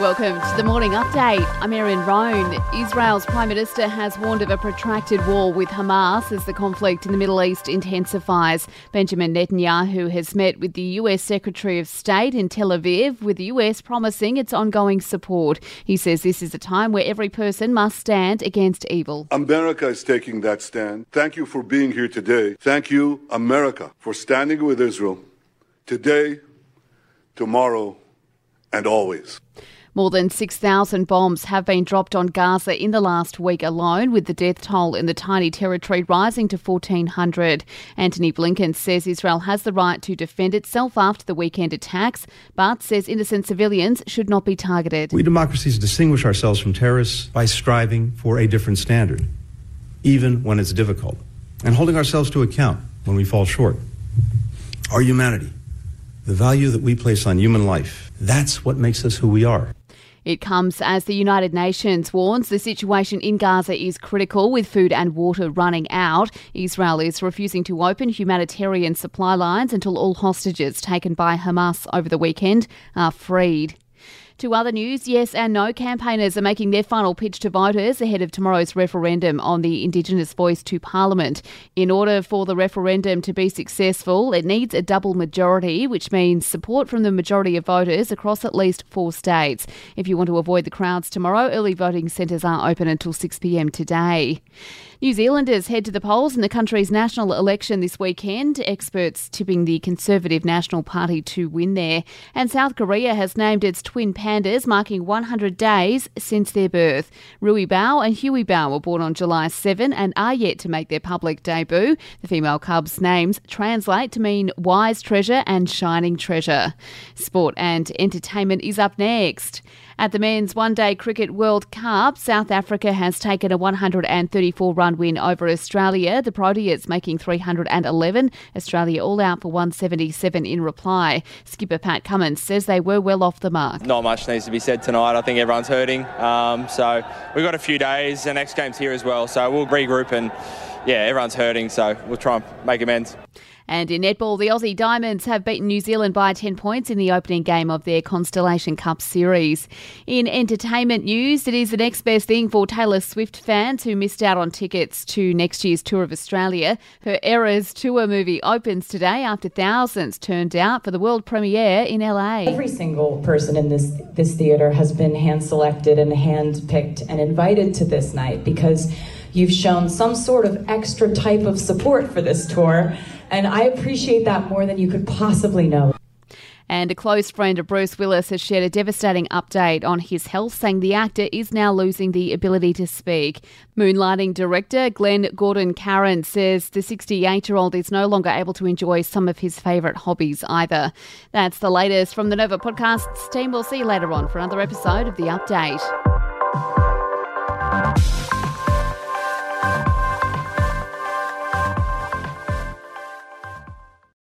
Welcome to the morning update. I'm Erin Roan. Israel's Prime Minister has warned of a protracted war with Hamas as the conflict in the Middle East intensifies. Benjamin Netanyahu has met with the US Secretary of State in Tel Aviv, with the US promising its ongoing support. He says this is a time where every person must stand against evil. America is taking that stand. Thank you for being here today. Thank you, America, for standing with Israel today, tomorrow, and always. More than 6,000 bombs have been dropped on Gaza in the last week alone, with the death toll in the tiny territory rising to 1,400. Antony Blinken says Israel has the right to defend itself after the weekend attacks, but says innocent civilians should not be targeted. We democracies distinguish ourselves from terrorists by striving for a different standard, even when it's difficult, and holding ourselves to account when we fall short. Our humanity, the value that we place on human life, that's what makes us who we are. It comes as the United Nations warns the situation in Gaza is critical with food and water running out. Israel is refusing to open humanitarian supply lines until all hostages taken by Hamas over the weekend are freed. To other news, yes and no campaigners are making their final pitch to voters ahead of tomorrow's referendum on the Indigenous voice to Parliament. In order for the referendum to be successful, it needs a double majority, which means support from the majority of voters across at least four states. If you want to avoid the crowds tomorrow, early voting centres are open until 6pm today. New Zealanders head to the polls in the country's national election this weekend, experts tipping the Conservative National Party to win there. And South Korea has named its twin pandas, marking 100 days since their birth. Rui Bao and Hui Bao were born on July 7 and are yet to make their public debut. The female cubs' names translate to mean wise treasure and shining treasure. Sport and entertainment is up next. At the Men's One Day Cricket World Cup, South Africa has taken a 134 run win over Australia. The Proteas making 311, Australia all out for 177 in reply. Skipper Pat Cummins says they were well off the mark. Not much needs to be said tonight. I think everyone's hurting. Um, so we've got a few days. The next game's here as well. So we'll regroup and, yeah, everyone's hurting. So we'll try and make amends. And in netball, the Aussie Diamonds have beaten New Zealand by 10 points in the opening game of their Constellation Cup series. In entertainment news, it is the next best thing for Taylor Swift fans who missed out on tickets to next year's tour of Australia. Her Eras tour movie opens today after thousands turned out for the world premiere in LA. Every single person in this this theater has been hand selected and hand picked and invited to this night because you've shown some sort of extra type of support for this tour and I appreciate that more than you could possibly know. And a close friend of Bruce Willis has shared a devastating update on his health, saying the actor is now losing the ability to speak. Moonlighting director Glenn Gordon Caron says the 68 year old is no longer able to enjoy some of his favourite hobbies either. That's the latest from the Nova Podcasts team. We'll see you later on for another episode of The Update.